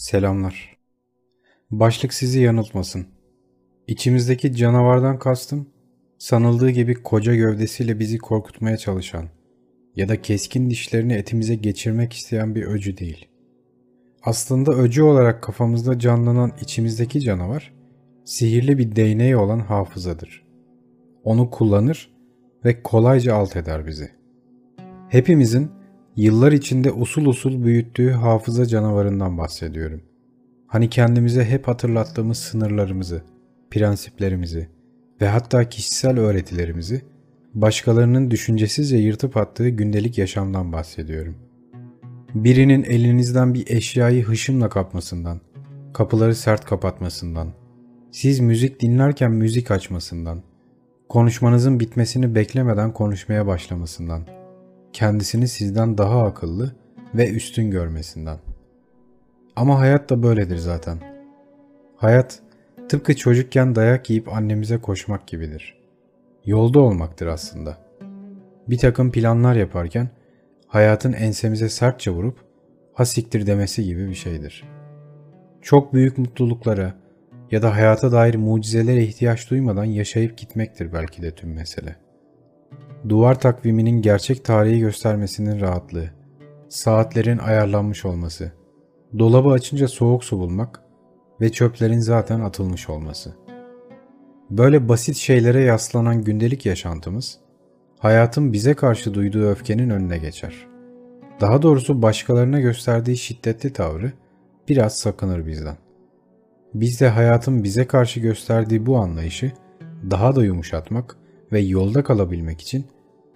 Selamlar. Başlık sizi yanıltmasın. İçimizdeki canavardan kastım, sanıldığı gibi koca gövdesiyle bizi korkutmaya çalışan ya da keskin dişlerini etimize geçirmek isteyen bir öcü değil. Aslında öcü olarak kafamızda canlanan içimizdeki canavar, sihirli bir değneği olan hafızadır. Onu kullanır ve kolayca alt eder bizi. Hepimizin yıllar içinde usul usul büyüttüğü hafıza canavarından bahsediyorum. Hani kendimize hep hatırlattığımız sınırlarımızı, prensiplerimizi ve hatta kişisel öğretilerimizi başkalarının düşüncesizce yırtıp attığı gündelik yaşamdan bahsediyorum. Birinin elinizden bir eşyayı hışımla kapmasından, kapıları sert kapatmasından, siz müzik dinlerken müzik açmasından, konuşmanızın bitmesini beklemeden konuşmaya başlamasından, kendisini sizden daha akıllı ve üstün görmesinden. Ama hayat da böyledir zaten. Hayat tıpkı çocukken dayak yiyip annemize koşmak gibidir. Yolda olmaktır aslında. Bir takım planlar yaparken hayatın ensemize sertçe vurup hasiktir demesi gibi bir şeydir. Çok büyük mutluluklara ya da hayata dair mucizelere ihtiyaç duymadan yaşayıp gitmektir belki de tüm mesele.'' Duvar takviminin gerçek tarihi göstermesinin rahatlığı, saatlerin ayarlanmış olması, dolabı açınca soğuk su bulmak ve çöplerin zaten atılmış olması. Böyle basit şeylere yaslanan gündelik yaşantımız, hayatın bize karşı duyduğu öfkenin önüne geçer. Daha doğrusu başkalarına gösterdiği şiddetli tavrı biraz sakınır bizden. Biz de hayatın bize karşı gösterdiği bu anlayışı daha da yumuşatmak ve yolda kalabilmek için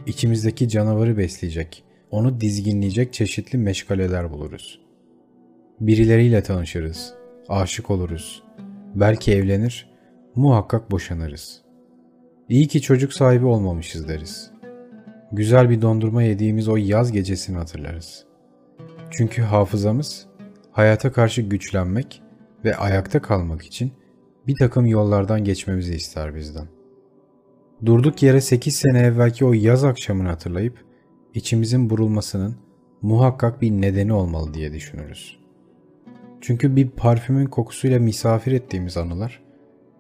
içimizdeki canavarı besleyecek, onu dizginleyecek çeşitli meşgaleler buluruz. Birileriyle tanışırız, aşık oluruz, belki evlenir, muhakkak boşanırız. İyi ki çocuk sahibi olmamışız deriz. Güzel bir dondurma yediğimiz o yaz gecesini hatırlarız. Çünkü hafızamız hayata karşı güçlenmek ve ayakta kalmak için bir takım yollardan geçmemizi ister bizden. Durduk yere 8 sene evvelki o yaz akşamını hatırlayıp içimizin burulmasının muhakkak bir nedeni olmalı diye düşünürüz. Çünkü bir parfümün kokusuyla misafir ettiğimiz anılar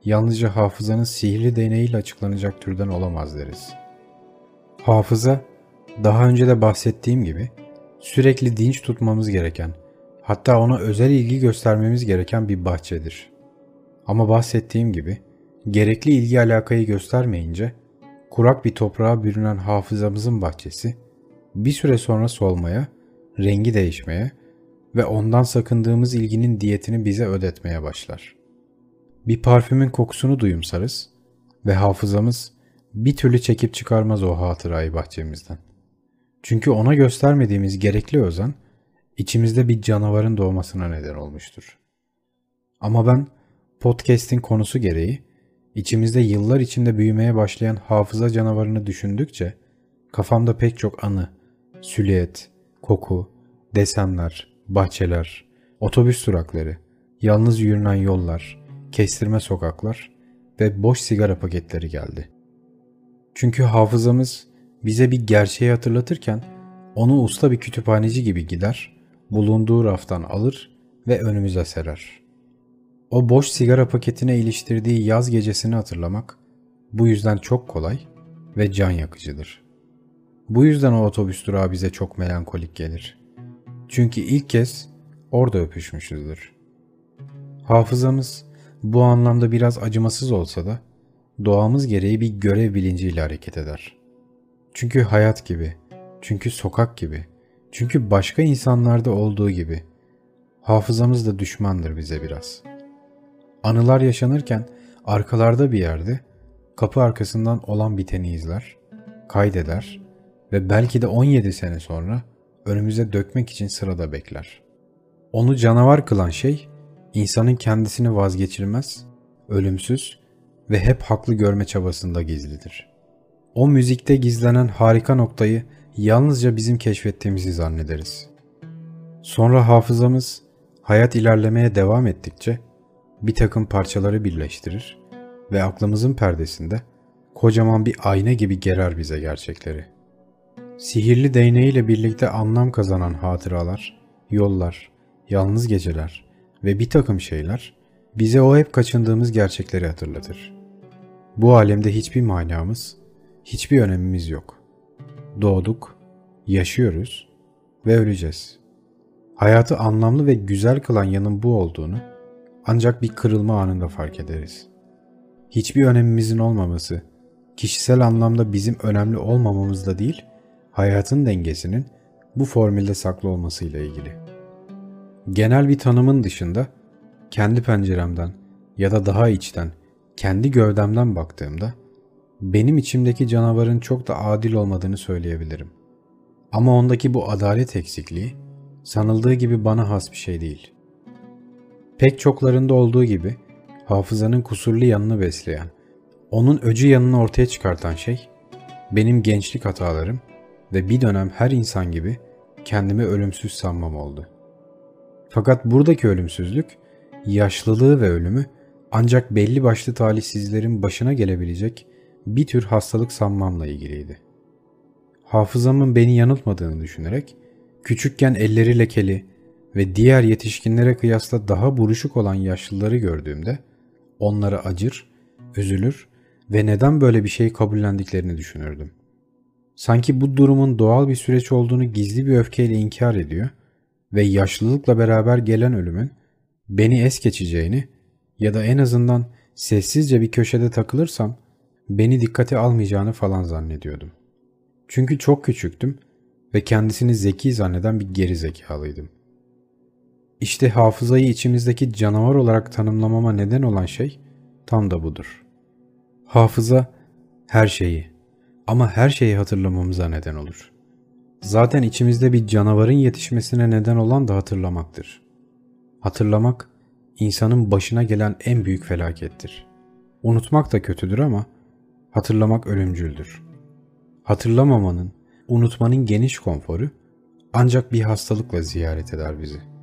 yalnızca hafızanın sihirli deneyiyle açıklanacak türden olamaz deriz. Hafıza, daha önce de bahsettiğim gibi sürekli dinç tutmamız gereken, hatta ona özel ilgi göstermemiz gereken bir bahçedir. Ama bahsettiğim gibi gerekli ilgi alakayı göstermeyince kurak bir toprağa bürünen hafızamızın bahçesi bir süre sonra solmaya, rengi değişmeye ve ondan sakındığımız ilginin diyetini bize ödetmeye başlar. Bir parfümün kokusunu duyumsarız ve hafızamız bir türlü çekip çıkarmaz o hatırayı bahçemizden. Çünkü ona göstermediğimiz gerekli özen içimizde bir canavarın doğmasına neden olmuştur. Ama ben podcast'in konusu gereği İçimizde yıllar içinde büyümeye başlayan hafıza canavarını düşündükçe kafamda pek çok anı, süliyet, koku, desenler, bahçeler, otobüs durakları, yalnız yürünen yollar, kestirme sokaklar ve boş sigara paketleri geldi. Çünkü hafızamız bize bir gerçeği hatırlatırken onu usta bir kütüphaneci gibi gider, bulunduğu raftan alır ve önümüze serer.'' O boş sigara paketine iliştirdiği yaz gecesini hatırlamak bu yüzden çok kolay ve can yakıcıdır. Bu yüzden o otobüs durağı bize çok melankolik gelir. Çünkü ilk kez orada öpüşmüşüzdür. Hafızamız bu anlamda biraz acımasız olsa da doğamız gereği bir görev bilinciyle hareket eder. Çünkü hayat gibi, çünkü sokak gibi, çünkü başka insanlarda olduğu gibi hafızamız da düşmandır bize biraz.'' Anılar yaşanırken arkalarda bir yerde kapı arkasından olan biteni izler, kaydeder ve belki de 17 sene sonra önümüze dökmek için sırada bekler. Onu canavar kılan şey insanın kendisini vazgeçirmez, ölümsüz ve hep haklı görme çabasında gizlidir. O müzikte gizlenen harika noktayı yalnızca bizim keşfettiğimizi zannederiz. Sonra hafızamız hayat ilerlemeye devam ettikçe bir takım parçaları birleştirir ve aklımızın perdesinde kocaman bir ayna gibi gerer bize gerçekleri. Sihirli değneğiyle birlikte anlam kazanan hatıralar, yollar, yalnız geceler ve bir takım şeyler bize o hep kaçındığımız gerçekleri hatırlatır. Bu alemde hiçbir manamız, hiçbir önemimiz yok. Doğduk, yaşıyoruz ve öleceğiz. Hayatı anlamlı ve güzel kılan yanın bu olduğunu ancak bir kırılma anında fark ederiz. Hiçbir önemimizin olmaması, kişisel anlamda bizim önemli olmamamızla değil, hayatın dengesinin bu formülde saklı olmasıyla ilgili. Genel bir tanımın dışında kendi penceremden ya da daha içten, kendi gövdemden baktığımda benim içimdeki canavarın çok da adil olmadığını söyleyebilirim. Ama ondaki bu adalet eksikliği sanıldığı gibi bana has bir şey değil. Pek çoklarında olduğu gibi hafızanın kusurlu yanını besleyen, onun öcü yanını ortaya çıkartan şey benim gençlik hatalarım ve bir dönem her insan gibi kendimi ölümsüz sanmam oldu. Fakat buradaki ölümsüzlük, yaşlılığı ve ölümü ancak belli başlı talihsizlerin başına gelebilecek bir tür hastalık sanmamla ilgiliydi. Hafızamın beni yanıltmadığını düşünerek, küçükken elleri lekeli ve diğer yetişkinlere kıyasla daha buruşuk olan yaşlıları gördüğümde, onlara acır, üzülür ve neden böyle bir şey kabullendiklerini düşünürdüm. Sanki bu durumun doğal bir süreç olduğunu gizli bir öfkeyle inkar ediyor ve yaşlılıkla beraber gelen ölümün beni es geçeceğini ya da en azından sessizce bir köşede takılırsam beni dikkate almayacağını falan zannediyordum. Çünkü çok küçüktüm ve kendisini zeki zanneden bir geri zekalıydım. İşte hafızayı içimizdeki canavar olarak tanımlamama neden olan şey tam da budur. Hafıza her şeyi ama her şeyi hatırlamamıza neden olur. Zaten içimizde bir canavarın yetişmesine neden olan da hatırlamaktır. Hatırlamak insanın başına gelen en büyük felakettir. Unutmak da kötüdür ama hatırlamak ölümcüldür. Hatırlamamanın, unutmanın geniş konforu ancak bir hastalıkla ziyaret eder bizi.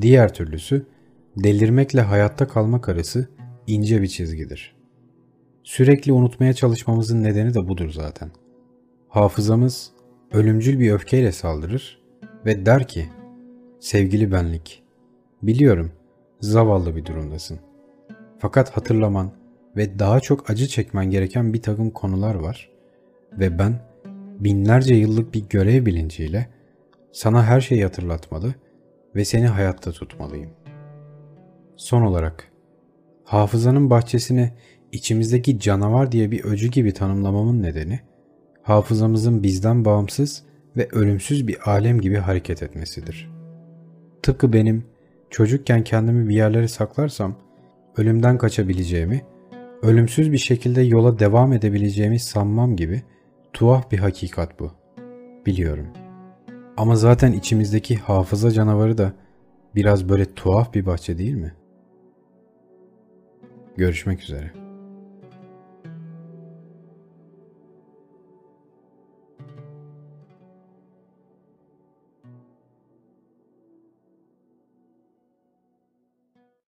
Diğer türlüsü delirmekle hayatta kalmak arası ince bir çizgidir. Sürekli unutmaya çalışmamızın nedeni de budur zaten. Hafızamız ölümcül bir öfkeyle saldırır ve der ki, sevgili benlik, biliyorum zavallı bir durumdasın. Fakat hatırlaman ve daha çok acı çekmen gereken bir takım konular var ve ben binlerce yıllık bir görev bilinciyle sana her şeyi hatırlatmalı ve seni hayatta tutmalıyım. Son olarak, hafızanın bahçesini içimizdeki canavar diye bir öcü gibi tanımlamamın nedeni, hafızamızın bizden bağımsız ve ölümsüz bir alem gibi hareket etmesidir. Tıpkı benim çocukken kendimi bir yerlere saklarsam ölümden kaçabileceğimi, ölümsüz bir şekilde yola devam edebileceğimi sanmam gibi tuhaf bir hakikat bu. Biliyorum. Ama zaten içimizdeki hafıza canavarı da biraz böyle tuhaf bir bahçe değil mi? Görüşmek üzere.